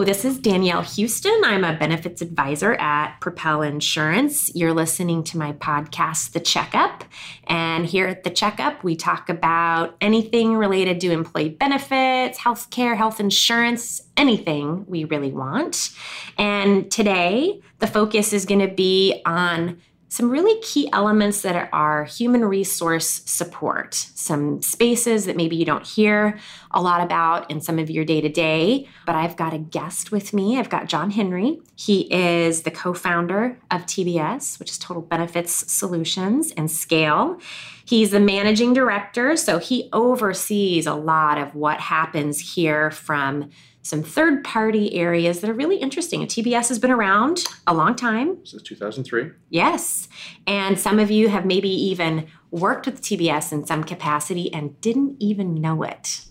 This is Danielle Huston. I'm a benefits advisor at Propel Insurance. You're listening to my podcast, The Checkup. And here at The Checkup, we talk about anything related to employee benefits, healthcare, health insurance, anything we really want. And today, the focus is going to be on some really key elements that are human resource support, some spaces that maybe you don't hear a lot about in some of your day to day. But I've got a guest with me. I've got John Henry. He is the co founder of TBS, which is Total Benefits Solutions and Scale. He's the managing director, so he oversees a lot of what happens here from some third party areas that are really interesting. And TBS has been around a long time. Since 2003. Yes. And some of you have maybe even worked with TBS in some capacity and didn't even know it.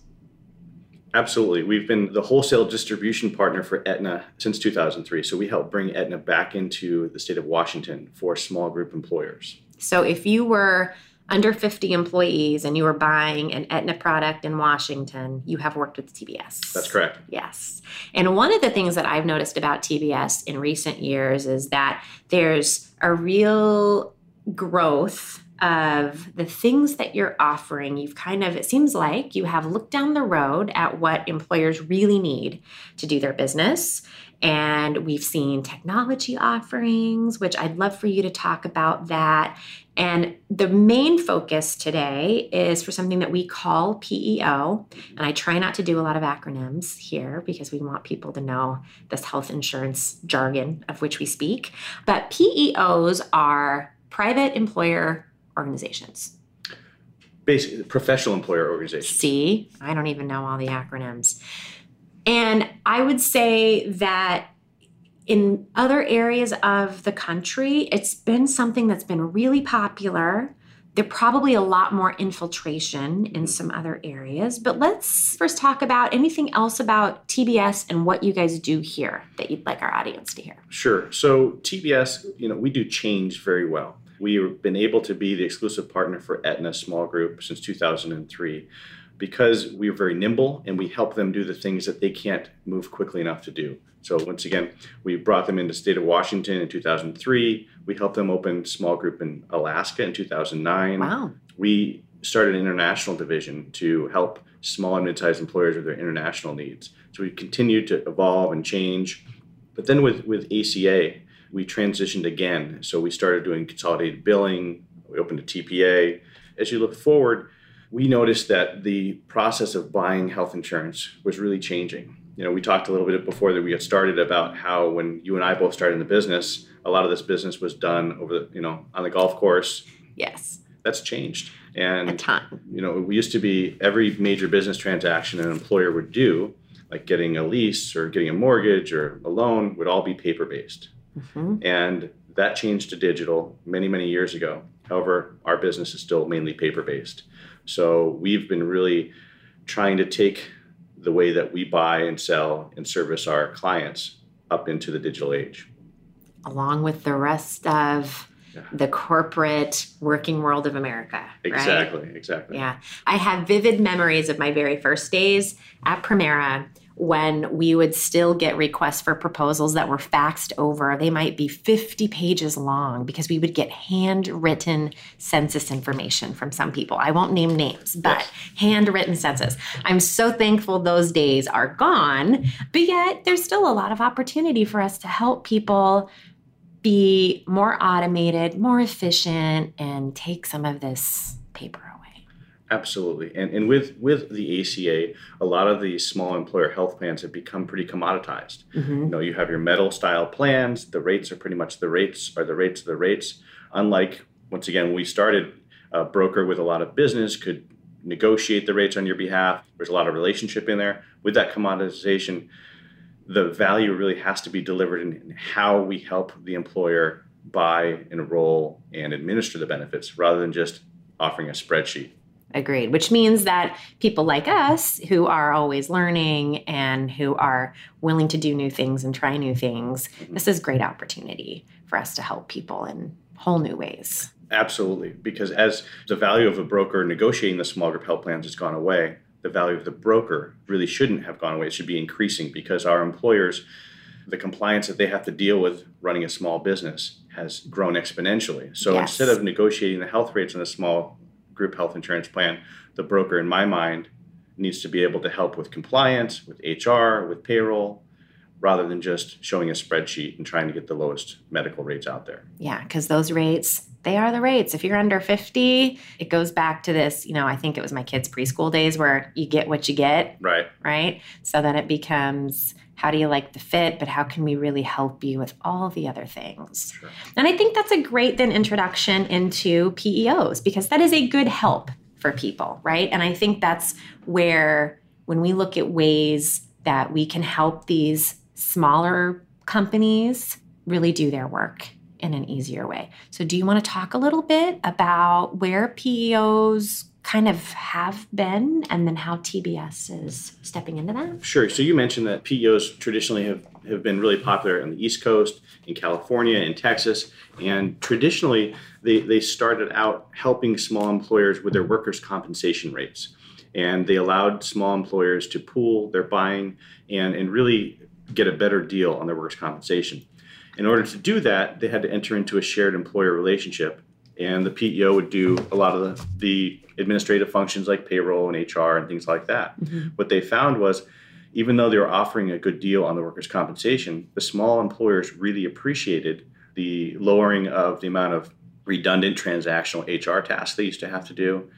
Absolutely. We've been the wholesale distribution partner for Aetna since 2003. So we help bring Aetna back into the state of Washington for small group employers. So if you were under 50 employees and you were buying an Aetna product in Washington, you have worked with TBS. That's correct. Yes. And one of the things that I've noticed about TBS in recent years is that there's a real growth of the things that you're offering. You've kind of, it seems like you have looked down the road at what employers really need to do their business. And we've seen technology offerings, which I'd love for you to talk about that. And the main focus today is for something that we call PEO. And I try not to do a lot of acronyms here because we want people to know this health insurance jargon of which we speak. But PEOs are private employer organizations. Basically, professional employer organizations. See, I don't even know all the acronyms. And I would say that in other areas of the country, it's been something that's been really popular. There probably a lot more infiltration in some other areas, but let's first talk about anything else about TBS and what you guys do here that you'd like our audience to hear. Sure. So TBS, you know, we do change very well. We've been able to be the exclusive partner for Aetna Small Group since 2003 because we're very nimble and we help them do the things that they can't move quickly enough to do. So once again, we brought them into the state of Washington in 2003. We helped them open small group in Alaska in 2009. Wow. We started an international division to help small and mid-sized employers with their international needs. So we continued to evolve and change. But then with, with ACA, we transitioned again. So we started doing consolidated billing. We opened a TPA. As you look forward, we noticed that the process of buying health insurance was really changing. You know, we talked a little bit before that we got started about how when you and I both started in the business, a lot of this business was done over the, you know, on the golf course. Yes. That's changed. And a ton. You know, we used to be every major business transaction an employer would do, like getting a lease or getting a mortgage or a loan, would all be paper based. Mm-hmm. And that changed to digital many, many years ago. However, our business is still mainly paper based. So we've been really trying to take the way that we buy and sell and service our clients up into the digital age. Along with the rest of yeah. the corporate working world of America. Exactly, right? exactly. Yeah. I have vivid memories of my very first days at Premera when we would still get requests for proposals that were faxed over. They might be 50 pages long because we would get handwritten census information from some people. I won't name names, but yes. handwritten census. I'm so thankful those days are gone, but yet there's still a lot of opportunity for us to help people be more automated, more efficient, and take some of this paper Absolutely. And, and with, with the ACA, a lot of these small employer health plans have become pretty commoditized. Mm-hmm. You know, you have your metal style plans, the rates are pretty much the rates are the rates of the rates. Unlike, once again, we started, a broker with a lot of business could negotiate the rates on your behalf. There's a lot of relationship in there. With that commoditization, the value really has to be delivered in how we help the employer buy, enroll, and administer the benefits rather than just offering a spreadsheet. Agreed. Which means that people like us who are always learning and who are willing to do new things and try new things, this is great opportunity for us to help people in whole new ways. Absolutely. Because as the value of a broker negotiating the small group health plans has gone away, the value of the broker really shouldn't have gone away. It should be increasing because our employers, the compliance that they have to deal with running a small business has grown exponentially. So Yes. instead of negotiating the health rates in a small group health insurance plan, the broker, in my mind, needs to be able to help with compliance, with HR, with payroll, rather than just showing a spreadsheet and trying to get the lowest medical rates out there. Yeah, because those rates, they are the rates. If you're under 50, it goes back to this, you know, I think it was my kids' preschool days where you get what you get, Right. right? So then it becomes how do you like the fit, but how can we really help you with all the other things? Sure. And I think that's a great then introduction into PEOs because that is a good help for people, right? And I think that's where when we look at ways that we can help these smaller companies really do their work in an easier way. So do you want to talk a little bit about where PEOs kind of have been and then how TBS is stepping into that? Sure. So you mentioned that PEOs traditionally have, have been really popular on the East Coast, in California, in Texas, and traditionally they, they started out helping small employers with their workers' compensation rates. And they allowed small employers to pool their buying and, and really get a better deal on their workers' compensation. In order to do that, they had to enter into a shared employer relationship. And the PEO would do a lot of the, the administrative functions like payroll and HR and things like that. Mm-hmm. What they found was even though they were offering a good deal on the workers' compensation, the small employers really appreciated the lowering of the amount of redundant transactional HR tasks they used to have to do.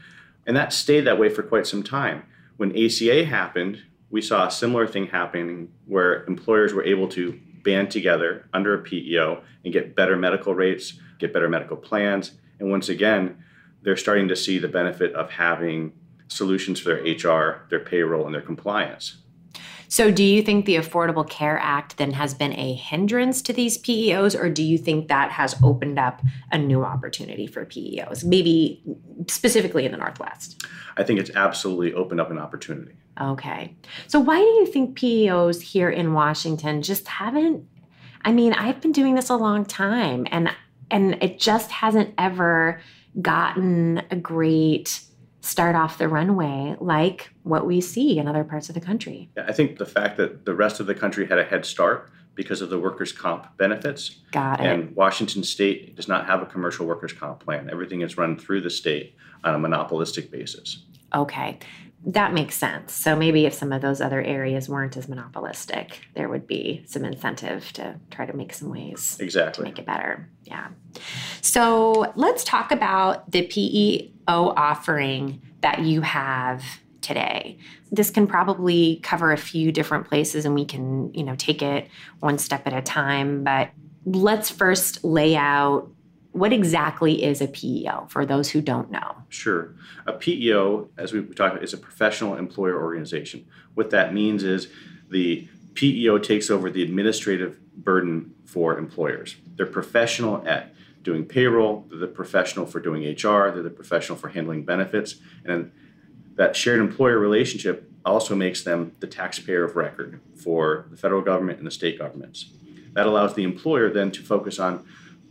And that stayed that way for quite some time. When ACA happened, we saw a similar thing happening where employers were able to band together under a PEO and get better medical rates, get better medical plans. And once again, they're starting to see the benefit of having solutions for their HR, their payroll, and their compliance. So, do you think the Affordable Care Act then has been a hindrance to these PEOs, or do you think that has opened up a new opportunity for PEOs, maybe specifically in the Northwest? I think it's absolutely opened up an opportunity. Okay. So, why do you think PEOs here in Washington just haven't? I mean, I've been doing this a long time, and and it just hasn't ever gotten a great start off the runway like what we see in other parts of the country. I think the fact that the rest of the country had a head start because of the workers' comp benefits, Got it. and Washington State does not have a commercial workers' comp plan. Everything is run through the state on a monopolistic basis. Okay, that makes sense. So maybe if some of those other areas weren't as monopolistic, there would be some incentive to try to make some ways exactly. to make it better. Yeah. So let's talk about the PEO offering that you have today. This can probably cover a few different places and we can, you know, take it one step at a time, but let's first lay out what exactly is a PEO for those who don't know. Sure. A PEO, as we talked about, is a professional employer organization. What that means is the PEO takes over the administrative burden for employers. They're professional at doing payroll, they're the professional for doing HR, they're the professional for handling benefits, and that shared employer relationship also makes them the taxpayer of record for the federal government and the state governments. That allows the employer then to focus on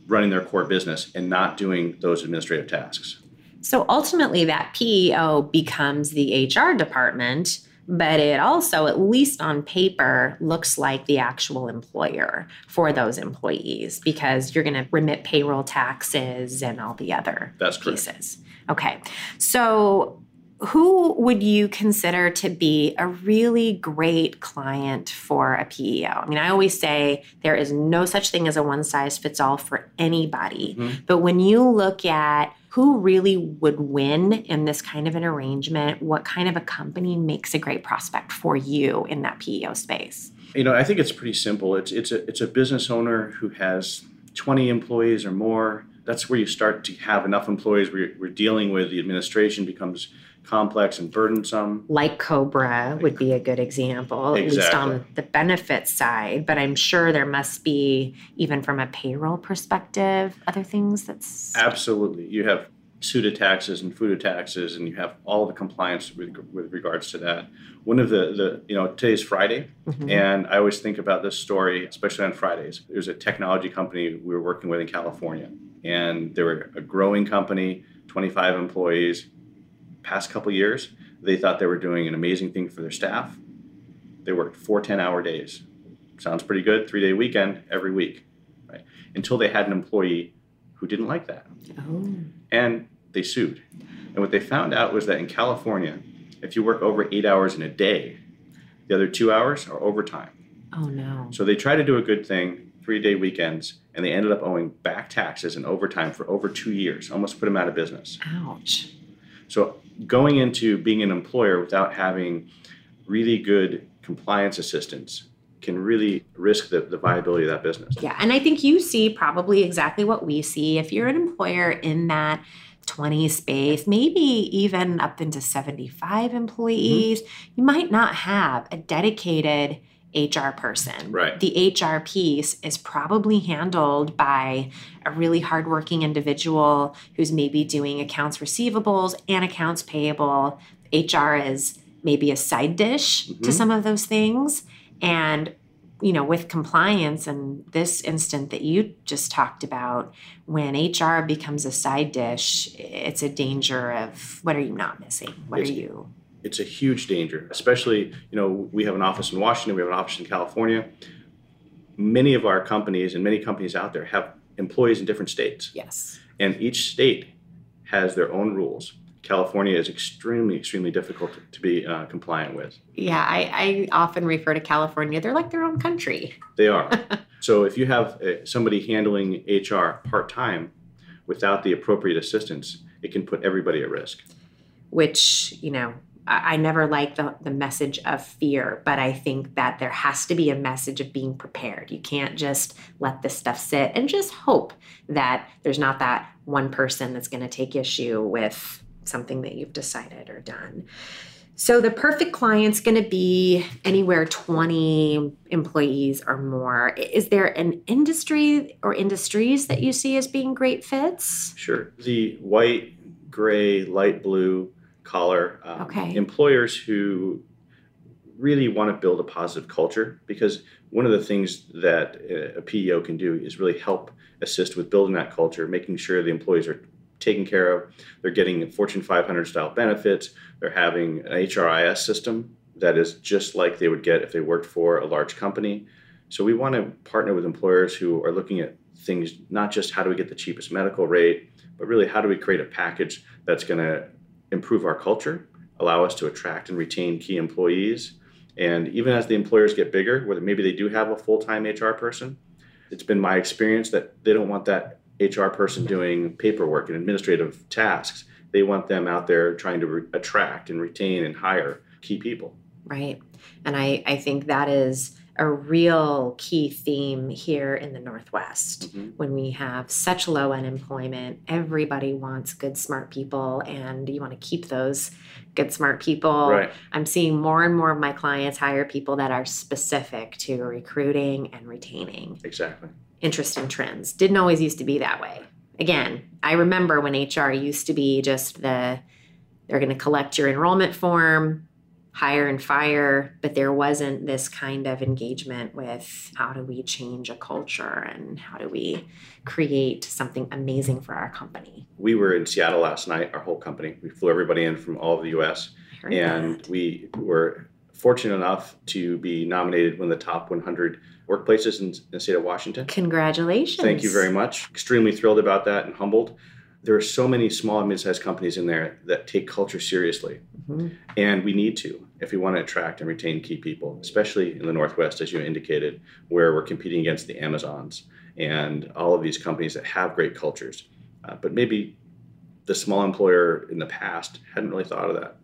running their core business and not doing those administrative tasks. So ultimately, that PEO becomes the HR department, but it also, at least on paper, looks like the actual employer for those employees because you're going to remit payroll taxes and all the other That's correct. pieces. Okay. So, who would you consider to be a really great client for a PEO? I mean, I always say there is no such thing as a one size fits all for anybody. Mhm. But when you look at who really would win in this kind of an arrangement, what kind of a company makes a great prospect for you in that PEO space? You know, I think it's pretty simple. It's it's a it's a business owner who has 20 employees or more. That's where you start to have enough employees where you're, we're dealing with the administration becomes complex and burdensome. Like Cobra would be a good example, at least on the benefit side. But I'm sure there must be, even from a payroll perspective, other things that's. Absolutely. You have SUTA taxes and FUTA taxes, and you have all the compliance with, with regards to that. One of the, the you know, today's Friday, Mhm. and I always think about this story, especially on Fridays. There's a technology company we were working with in California, and they were a growing company, 25 employees. Past couple years, They thought they were doing an amazing thing for their staff. They worked four 10 hour days. Sounds pretty good, three day weekend every week, right? Until they had an employee who didn't like that. Oh. And they sued. And what they found out was that in California, if you work over eight hours in a day, the other two hours are overtime. Oh no. So they tried to do a good thing, three day weekends, and they ended up owing back taxes and overtime for over two years, almost put them out of business. Ouch. So going into being an employer without having really good compliance assistance can really risk the, the viability of that business. Yeah. And I think you see probably exactly what we see. If you're an employer in that 20 space, maybe even up into 75 employees, mm-hmm. you might not have a dedicated HR person. Right. The HR piece is probably handled by a really hardworking individual who's maybe doing accounts receivables and accounts payable. HR is maybe a side dish mm-hmm. to some of those things. And you know, with compliance and this instant that you just talked about, when HR becomes a side dish, it's a danger of what are you not missing? What it's, are you? It's a huge danger, especially, you know, we have an office in Washington, we have an office in California. Many of our companies and many companies out there have employees in different states. Yes. And each state has their own rules. California is extremely, extremely difficult to, to be uh, compliant with. Yeah, I, I, often refer to California. They're like their own country. They are. so if you have uh, somebody handling HR part time without the appropriate assistance, it can put everybody at risk. Which, you know, I, never like the, the message of fear, but I think that there has to be a message of being prepared. You can't just let this stuff sit and just hope that there's not that one person that's going to take issue with something that you've decided or done. So the perfect client's going to be anywhere 20 employees or more. Is there an industry or industries that you see as being great fits? Sure. The white, gray, light blue collar um, okay. employers who really want to build a positive culture because one of the things that a PEO can do is really help assist with building that culture, making sure the employees are taken care of. They're getting Fortune 500 style benefits. They're having an HRIS system that is just like they would get if they worked for a large company. So we want to partner with employers who are looking at things not just how do we get the cheapest medical rate, but really how do we create a package that's going to improve our culture, allow us to attract and retain key employees. And even as the employers get bigger, whether maybe they do have a full time HR person, it's been my experience that they don't want that HR person doing paperwork and administrative tasks. They want them out there trying to re- attract and retain and hire key people. Right. And I, I think that is a real key theme here in the Northwest. Mm-hmm. When we have such low unemployment, everybody wants good, smart people, and you want to keep those good, smart people. Right. I'm seeing more and more of my clients hire people that are specific to recruiting and retaining. Exactly interesting trends. Didn't always used to be that way. Again, I remember when HR used to be just the they're going to collect your enrollment form, hire and fire, but there wasn't this kind of engagement with how do we change a culture and how do we create something amazing for our company. We were in Seattle last night, our whole company. We flew everybody in from all of the US and that. we were fortunate enough to be nominated one of the top 100 workplaces in, in the state of Washington. Congratulations. Thank you very much. Extremely thrilled about that and humbled. There are so many small and mid-sized companies in there that take culture seriously. Mm-hmm. And we need to if we want to attract and retain key people, especially in the Northwest, as you indicated, where we're competing against the Amazons and all of these companies that have great cultures. Uh, but maybe the small employer in the past hadn't really thought of that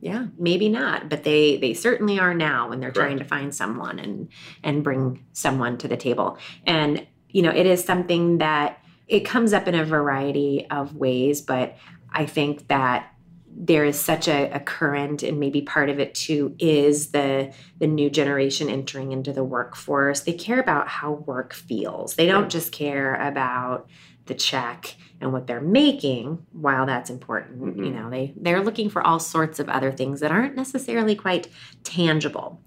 yeah maybe not but they they certainly are now when they're Correct. trying to find someone and and bring someone to the table and you know it is something that it comes up in a variety of ways but i think that there is such a, a, current and maybe part of it too is the the new generation entering into the workforce. They care about how work feels. They don't just care about the check and what they're making while that's important. Mm-hmm. you know they they're looking for all sorts of other things that aren't necessarily quite tangible.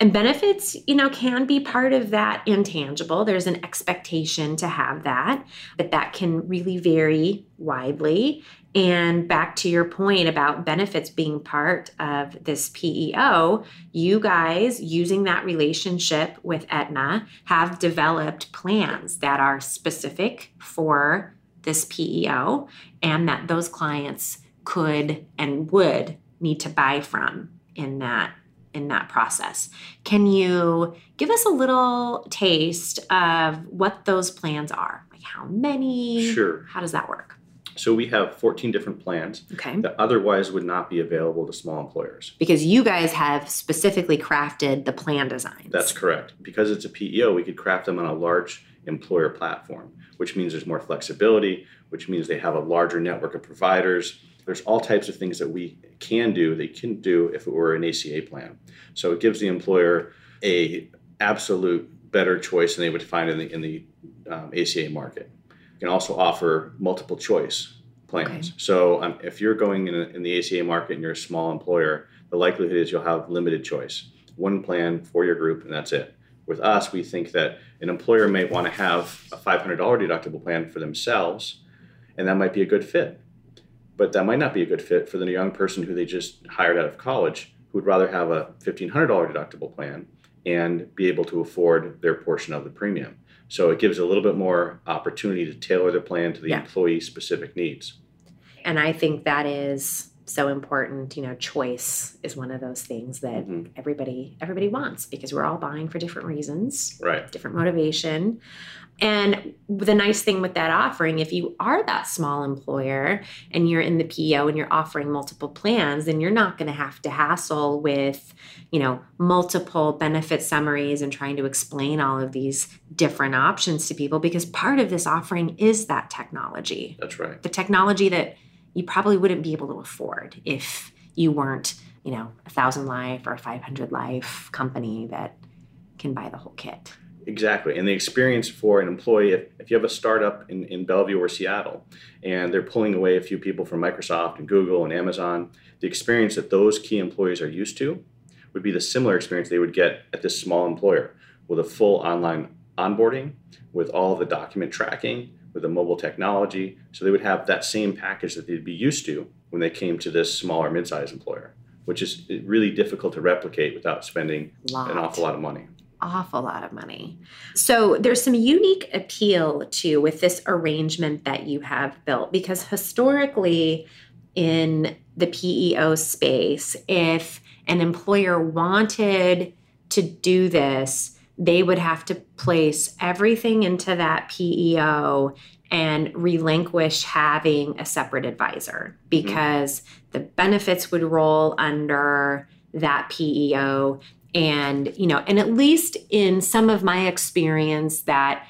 And benefits you know can be part of that intangible. There's an expectation to have that but that can really vary widely. And back to your point about benefits being part of this PEO, you guys, using that relationship with Aetna, have developed plans that are specific for this PEO and that those clients could and would need to buy from in that in that process. Can you give us a little taste of what those plans are? Like how many? Sure. How does that work? So we have 14 different plans Okay. that otherwise would not be available to small employers. Because you guys have specifically crafted the plan designs. That's correct. Because it's a PEO, we could craft them on a large employer platform, which means there's more flexibility, which means they have a larger network of providers. There's all types of things that we can do they couldn't do if it were an ACA plan. So it gives the employer a absolute better choice than they would find in the in the um, ACA market. You can also offer multiple choice plans. Okay. So um, if you're going in, a, in the ACA market and you're a small employer, the likelihood is you'll have limited choice. One plan for your group, and that's it. With us, we think that an employer may want to have a $500 deductible plan for themselves, and that might be a good fit. But that might not be a good fit for the young person who they just hired out of college who would rather have a $1,500 deductible plan and be able to afford their portion of the premium. So it gives a little bit more opportunity to tailor the plan to the Yeah. employee specific needs. And I think that is so important. You know, choice is one of those things that Mhm. everybody everybody wants because we're all buying for different reasons. Right. different motivation. And the nice thing with that offering, if you are that small employer and you're in the PEO and you're offering multiple plans, then you're not going to have to hassle with, you know, multiple benefit summaries and trying to explain all of these different options to people because part of this offering is that technology. That's right. The technology that you probably wouldn't be able to afford if you weren't, you know, a thousand life or a 500 life company that can buy the whole kit. Exactly. And the experience for an employee, if, if you have a startup in, in Bellevue or Seattle and they're pulling away a few people from Microsoft and Google and Amazon, the experience that those key employees are used to would be the similar experience they would get at this small employer with a full online onboarding, with all the document tracking, with a mobile technology. So they would have that same package that they'd be used to when they came to this smaller mid-sized employer, which is eh, really difficult to replicate without spending Lot. an awful lot of money. awful lot of money. So there's some unique appeal too with this arrangement that you have built because historically in the PEO space, if an employer wanted to do this, they would have to place everything into that PEO and relinquish having a separate advisor mm-hmm. because the benefits would roll under that PEO and you know and at least in some of my experience that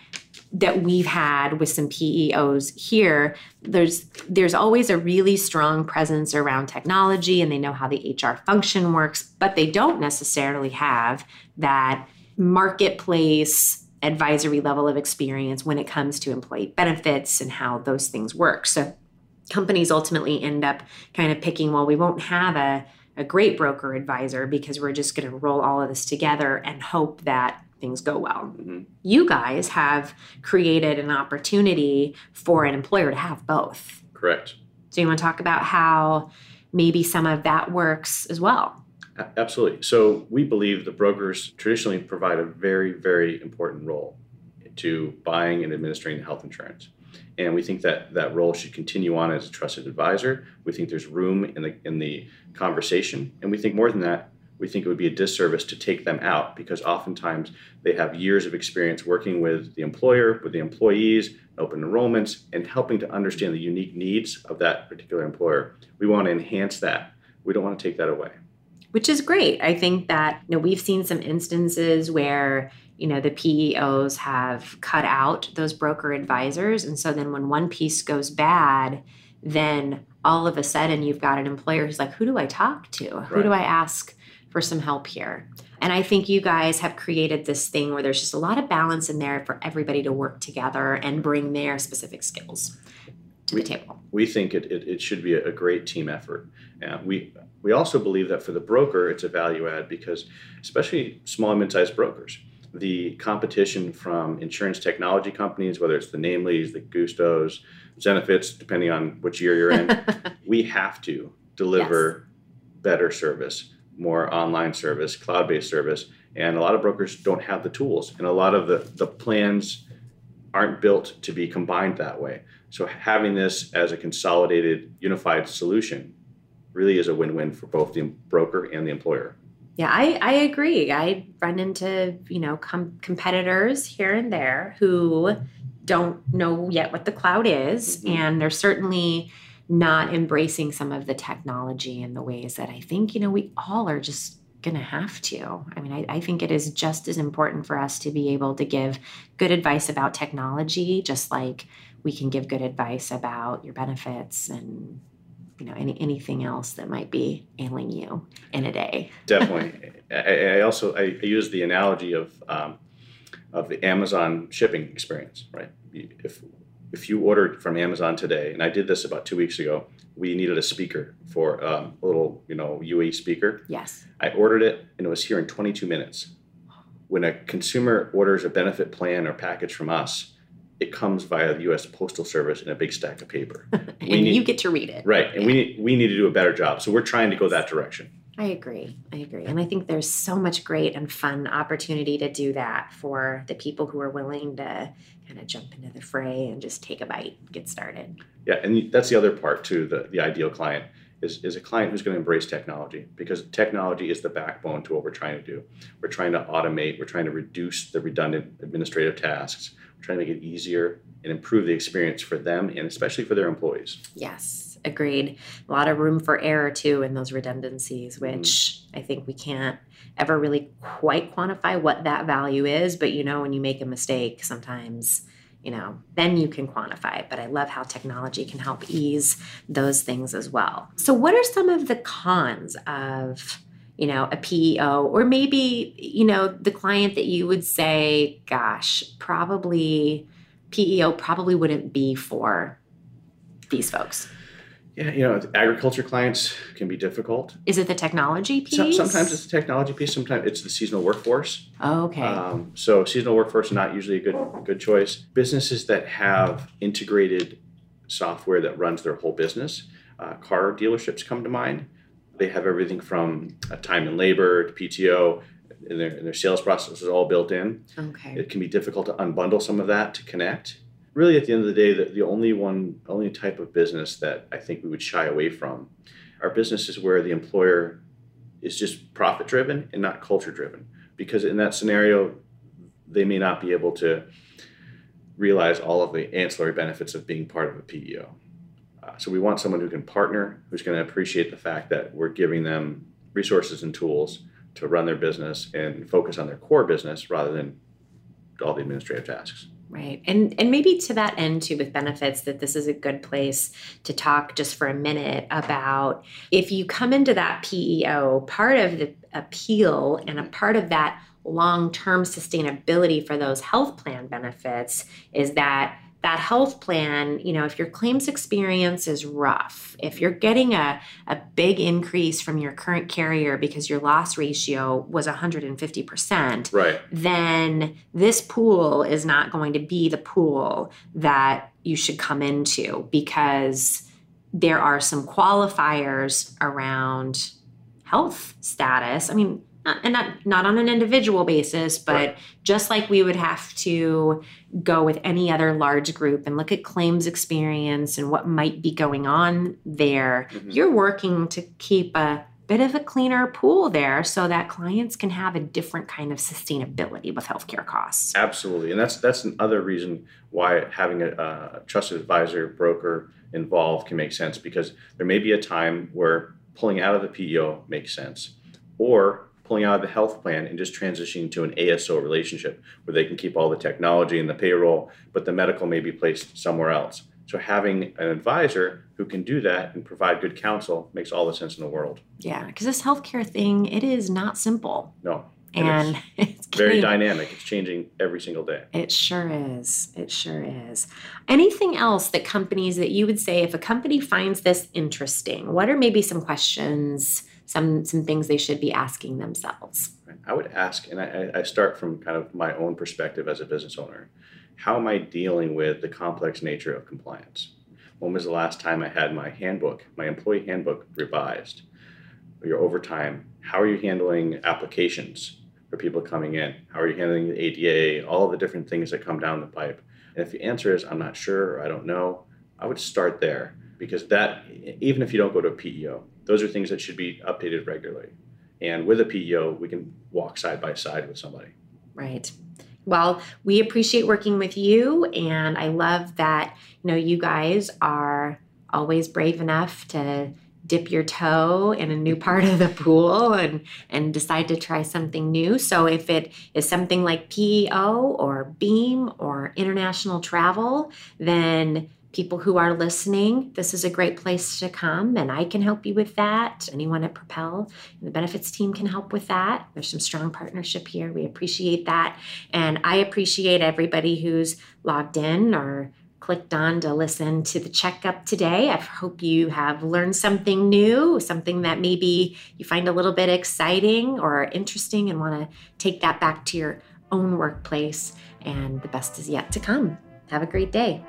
that we've had with some PEOs here there's there's always a really strong presence around technology and they know how the HR function works but they don't necessarily have that marketplace advisory level of experience when it comes to employee benefits and how those things work so companies ultimately end up kind of picking well we won't have a a great broker advisor because we're just going to roll all of this together and hope that things go well. Mhm. You guys have created an opportunity for an employer to have both. Correct. So, you want to talk about how maybe some of that works as well? Absolutely. So we believe the brokers traditionally provide a very, very important role to buying and administering health insurance. And we think that that role should continue on as a trusted advisor. We think there's room in the in the conversation, and we think more than that, we think it would be a disservice to take them out because oftentimes they have years of experience working with the employer, with the employees, open enrollments, and helping to understand the unique needs of that particular employer. We want to enhance that. We don't want to take that away. Which is great. I think that you know we've seen some instances where you know the PEOs have cut out those broker advisors, and so then when one piece goes bad, then all of a sudden you've got an employer who's like, "Who do I talk to? Who Right. do I ask for some help here?" And I think you guys have created this thing where there's just a lot of balance in there for everybody to work together and bring their specific skills to We- the table. we think it, it, it should be a, a great team effort. And we we also believe that for the broker, it's a value add because especially small and mid-sized brokers, the competition from insurance technology companies, whether it's the Namely's, the Gustos, Zenefits, depending on which year you're in, we have to deliver yes. better service, more online service, cloud based service. And a lot of brokers don't have the tools, and a lot of the, the plans aren't built to be combined that way. So having this as a consolidated, unified solution really is a win-win for both the broker and the employer. Yeah, I, I agree. I run into, you know, com- competitors here and there who don't know yet what the cloud is. Mm-hmm. And they're certainly not embracing some of the technology in the ways that I think, you know, we all are just going to have to. I mean, I, I, think it is just as important for us to be able to give good advice about technology, just like we can give good advice about your benefits and you know any anything else that might be ailing you in a day. Definitely. I, I, also I use the analogy of um, of the Amazon shipping experience, right? If if you ordered from Amazon today, and I did this about two weeks ago, we needed a speaker for um, a little, you know, UE speaker. Yes. I ordered it, and it was here in 22 minutes. When a consumer orders a benefit plan or package from us, it comes via the U.S. Postal Service in a big stack of paper. and need, you get to read it. Right, and yeah. we need, we need to do a better job. So we're trying to go that direction. I agree. I agree. And I think there's so much great and fun opportunity to do that for the people who are willing to kind of jump into the fray and just take a bite, get started. Yeah, and that's the other part too, the, the ideal client is, is a client who's going to embrace technology because technology is the backbone to what we're trying to do. We're trying to automate, we're trying to reduce the redundant administrative tasks, trying to make it easier and improve the experience for them and especially for their employees. Yes agreed. A lot of room for error too in those redundancies, mm-hmm. which mm-hmm. I think we can't ever really quite quantify what that value is. But you know, when you make a mistake, sometimes you know, then you can quantify it. But I love how technology can help ease those things as well. So, what are some of the cons of, you know, a PEO, or maybe, you know, the client that you would say, gosh, probably PEO probably wouldn't be for these folks? Yeah, you know, agriculture clients can be difficult. Is it the technology piece? So, sometimes it's the technology piece. Sometimes it's the seasonal workforce. Oh, okay. Um, so seasonal workforce is not usually a good good choice. Businesses that have integrated software that runs their whole business, uh, car dealerships come to mind. They have everything from uh, time and labor to PTO, and their, and their sales process is all built in. Okay. It can be difficult to unbundle some of that to connect really at the end of the day the, the only one only type of business that i think we would shy away from are businesses where the employer is just profit driven and not culture driven because in that scenario they may not be able to realize all of the ancillary benefits of being part of a peo uh, so we want someone who can partner who's going to appreciate the fact that we're giving them resources and tools to run their business and focus on their core business rather than all the administrative tasks Right. And and maybe to that end too with benefits that this is a good place to talk just for a minute about if you come into that PEO, part of the appeal and a part of that long-term sustainability for those health plan benefits is that that health plan, you know, if your claims experience is rough, if you're getting a, a big increase from your current carrier because your loss ratio was 150%, right. then this pool is not going to be the pool that you should come into because there are some qualifiers around health status. I mean, and not not on an individual basis, but right. just like we would have to go with any other large group and look at claims experience and what might be going on there, mm-hmm. you're working to keep a bit of a cleaner pool there so that clients can have a different kind of sustainability with healthcare costs. Absolutely. And that's that's another reason why having a, a trusted advisor broker involved can make sense because there may be a time where pulling out of the PEO makes sense or pulling out of the health plan and just transitioning to an ASO relationship where they can keep all the technology and the payroll, but the medical may be placed somewhere else. So having an advisor who can do that and provide good counsel makes all the sense in the world. Yeah, because this healthcare thing, it is not simple. No. And it's, it's very dynamic. It's changing every single day. It sure is. It sure is. Anything else that companies that you would say if a company finds this interesting, what are maybe some questions some some things they should be asking themselves. I would ask, and I, I start from kind of my own perspective as a business owner. How am I dealing with the complex nature of compliance? When was the last time I had my handbook, my employee handbook revised? Your overtime, how are you handling applications for people coming in? How are you handling the ADA, all the different things that come down the pipe? And if the answer is, I'm not sure, or I don't know, I would start there because that, even if you don't go to a PEO, those are things that should be updated regularly. And with a PEO, we can walk side by side with somebody. Right. Well, we appreciate working with you, and I love that you know you guys are always brave enough to dip your toe in a new part of the pool and and decide to try something new. So if it is something like PEO or Beam or international travel, then people who are listening, this is a great place to come, and I can help you with that. Anyone at Propel, and the benefits team can help with that. There's some strong partnership here. We appreciate that. And I appreciate everybody who's logged in or clicked on to listen to the checkup today. I hope you have learned something new, something that maybe you find a little bit exciting or interesting and want to take that back to your own workplace. And the best is yet to come. Have a great day.